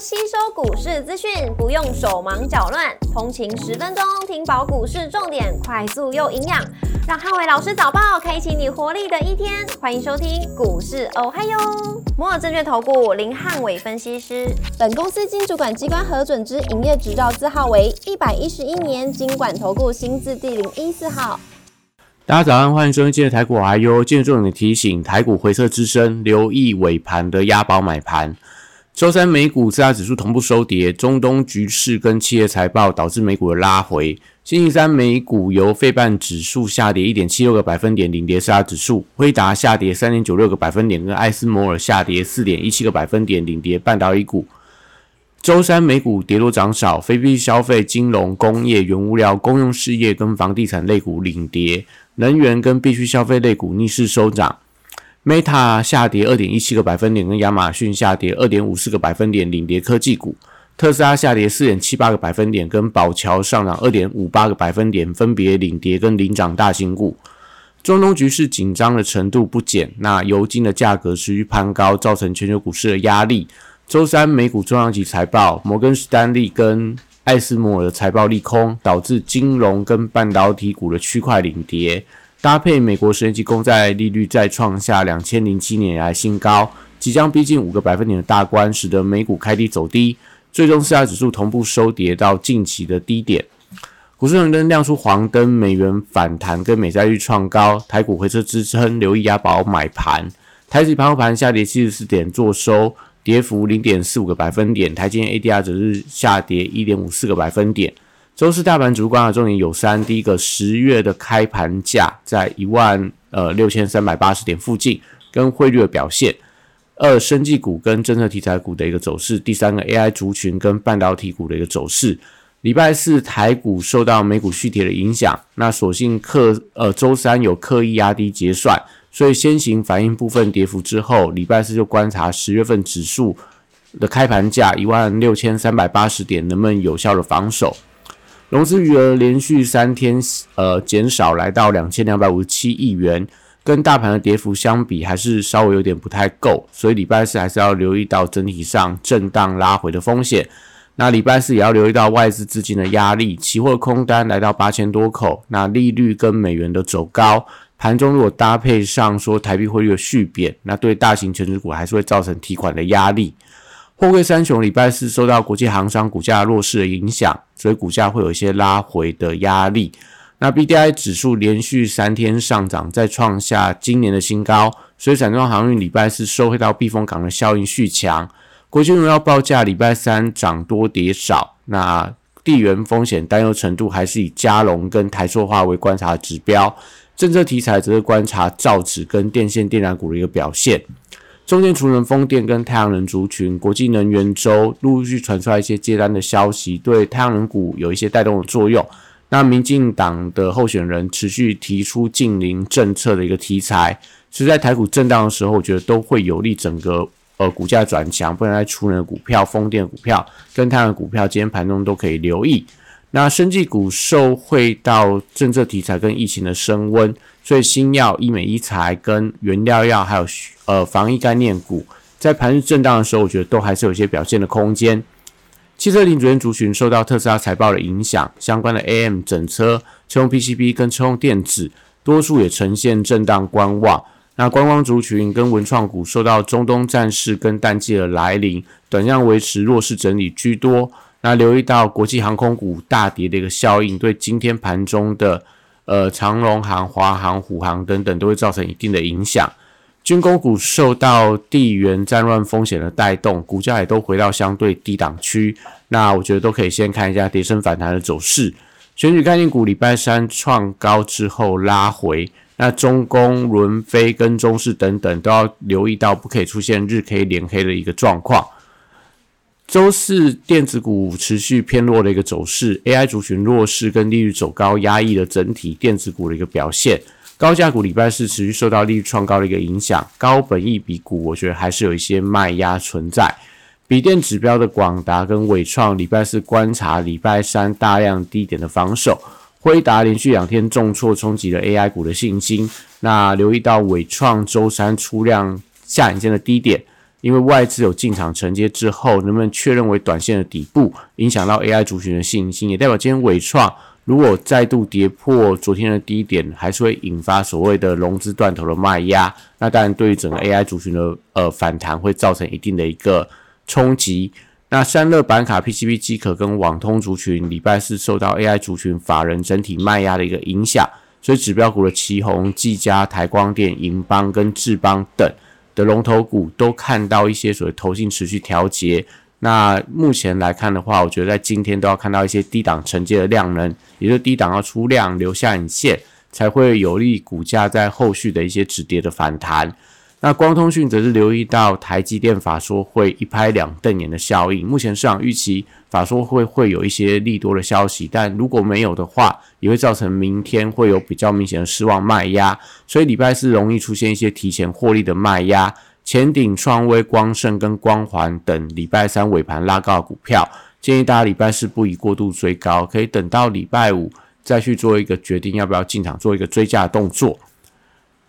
吸收股市资讯，不用手忙脚乱，通勤十分钟听饱股市重点，快速又营养，让汉伟老师早报开启你活力的一天。欢迎收听股市哦嗨哟，摩尔证券投顾林汉伟分析师，本公司经主管机关核准之营业执照字号为一百一十一年经管投顾新字第零一四号。大家早上，欢迎收听今日台股哦嗨哟。今日重点提醒：台股回撤之声，留意尾盘的押宝买盘。周三美股四大指数同步收跌，中东局势跟企业财报导致美股的拉回。星期三美股由费半指数下跌一点七六个百分点领跌四大指数，辉达下跌三点九六个百分点，跟艾斯摩尔下跌四点一七个百分点领跌半导体股。周三美股跌多涨少，非必消费、金融、工业、原物料、公用事业跟房地产类股领跌，能源跟必需消费类股逆势收涨。Meta 下跌二点一七个百分点，跟亚马逊下跌二点五四个百分点领跌科技股。特斯拉下跌四点七八个百分点，跟宝桥上涨二点五八个百分点，分别领跌跟领涨大型股。中东局势紧张的程度不减，那油金的价格持续攀高，造成全球股市的压力。周三美股重量级财报，摩根士丹利跟艾斯摩尔的财报利空，导致金融跟半导体股的区块领跌，搭配美国十年期公债利率再创下两千零七年以来新高，即将逼近五个百分点的大关，使得美股开低走低，最终四大指数同步收跌到近期的低点。股市红灯亮出黄灯，美元反弹跟美债率创高，台股回撤支撑，留意押宝买盘。台指盘后盘下跌七十四点，做收。跌幅零点四五个百分点，台积 ADR 则是下跌一点五四个百分点。周四大盘主观的重点有三：第一个，十月的开盘价在一万呃六千三百八十点附近，跟汇率的表现；二，生技股跟政策题材股的一个走势；第三个，AI 族群跟半导体股的一个走势。礼拜四台股受到美股续跌的影响，那所幸刻呃周三有刻意压低结算。所以先行反映部分跌幅之后，礼拜四就观察十月份指数的开盘价一万六千三百八十点能不能有效的防守。融资余额连续三天呃减少，来到两千两百五十七亿元，跟大盘的跌幅相比还是稍微有点不太够，所以礼拜四还是要留意到整体上震荡拉回的风险。那礼拜四也要留意到外资资金的压力，期货空单来到八千多口，那利率跟美元的走高。盘中如果搭配上说台币汇率的续贬，那对大型全值股还是会造成提款的压力。货柜三雄礼拜四受到国际航商股价弱势的影响，所以股价会有一些拉回的压力。那 B D I 指数连续三天上涨，再创下今年的新高，所以散装航运礼拜四收回到避风港的效应续强。国际荣耀报价礼拜三涨多跌少，那地缘风险担忧程度还是以加龙跟台塑化为观察指标。政策题材则是观察造纸跟电线电缆股的一个表现。中间储能风电跟太阳能族群，国际能源周陆续传出来一些接单的消息，对太阳能股有一些带动的作用。那民进党的候选人持续提出近邻政策的一个题材，所以在台股震荡的时候，我觉得都会有利整个呃股价转强。不然在储能股票、风电股票跟太阳股票，今天盘中都可以留意。那生技股受惠到政策题材跟疫情的升温，所以新药、医美、医材跟原料药还有呃防疫概念股，在盘日震荡的时候，我觉得都还是有一些表现的空间。汽车零组件族群受到特斯拉财报的影响，相关的 AM 整车、车用 PCB 跟车用电子，多数也呈现震荡观望。那观光族群跟文创股受到中东战事跟淡季的来临，短暂维持弱势整理居多。那留意到国际航空股大跌的一个效应，对今天盘中的呃长荣航、华航、虎航等等都会造成一定的影响。军工股受到地缘战乱风险的带动，股价也都回到相对低档区。那我觉得都可以先看一下跌升反弹的走势。选举概念股礼拜三创高之后拉回，那中工、伦飞跟中视等等都要留意到，不可以出现日 K 连黑的一个状况。周四电子股持续偏弱的一个走势，AI 族群弱势跟利率走高压抑了整体电子股的一个表现。高价股礼拜四持续受到利率创高的一个影响，高本益比股我觉得还是有一些卖压存在。比电指标的广达跟伟创礼拜四观察礼拜三大量低点的防守，辉达连续两天重挫冲击了 AI 股的信心。那留意到伟创周三出量下影线的低点。因为外资有进场承接之后，能不能确认为短线的底部，影响到 AI 族群的信心，也代表今天伟创如果再度跌破昨天的低点，还是会引发所谓的融资断头的卖压。那当然，对于整个 AI 族群的呃反弹，会造成一定的一个冲击。那三乐板卡、PCB 机壳跟网通族群，礼拜四受到 AI 族群法人整体卖压的一个影响，所以指标股的旗宏、技嘉、台光电、银邦跟智邦等。的龙头股都看到一些所谓投信持续调节，那目前来看的话，我觉得在今天都要看到一些低档承接的量能，也就是低档要出量留下影线，才会有利股价在后续的一些止跌的反弹。那光通讯则是留意到台积电法说会一拍两瞪眼的效应，目前市场预期法说会会有一些利多的消息，但如果没有的话，也会造成明天会有比较明显的失望卖压，所以礼拜四容易出现一些提前获利的卖压。前顶创威、光盛跟光环等礼拜三尾盘拉高的股票，建议大家礼拜四不宜过度追高，可以等到礼拜五再去做一个决定，要不要进场做一个追加的动作。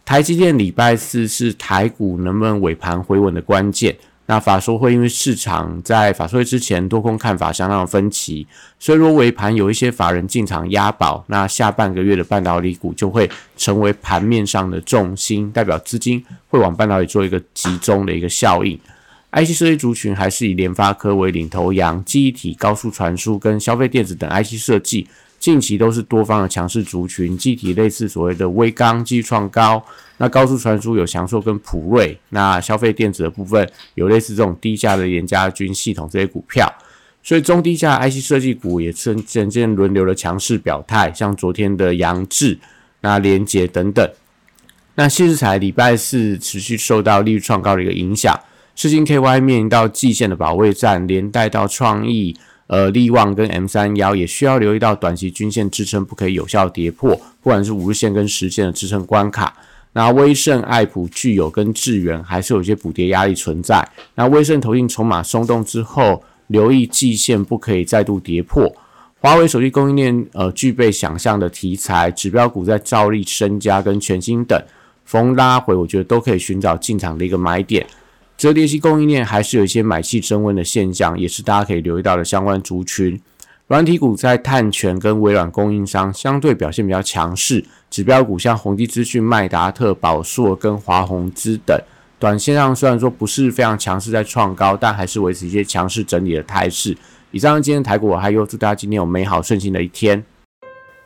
台积电礼拜四是台股能不能尾盘回稳的关键。那法说会因为市场在法说会之前多空看法相当的分歧，所以如果尾盘有一些法人进场押宝，那下半个月的半导体股就会成为盘面上的重心，代表资金会往半导体做一个集中的一个效应。IC 设计族群还是以联发科为领头羊，记忆体、高速传输跟消费电子等 IC 设计。近期都是多方的强势族群，具体类似所谓的微钢继续创高，那高速传输有翔硕跟普瑞，那消费电子的部分有类似这种低价的联家军系统这些股票，所以中低价 IC 设计股也是渐渐轮流的强势表态，像昨天的扬智、那联捷等等，那新日材礼拜四持续受到利率创高的一个影响，世金 KY 面临到季线的保卫战，连带到创意。呃，利旺跟 M 三幺也需要留意到短期均线支撑不可以有效跌破，不管是五日线跟十线的支撑关卡。那威盛、爱普、具有跟智源还是有些补跌压力存在。那威盛投进筹码松动之后，留意季线不可以再度跌破。华为手机供应链呃具备想象的题材，指标股在兆利、身家跟全新等逢拉回，我觉得都可以寻找进场的一个买点。折叠机供应链还是有一些买气升温的现象，也是大家可以留意到的相关族群。软体股在碳权跟微软供应商相对表现比较强势，指标股像宏基资讯、麦达特、宝硕跟华宏资等，短线上虽然说不是非常强势在创高，但还是维持一些强势整理的态势。以上今天台股，我还有祝大家今天有美好顺心的一天。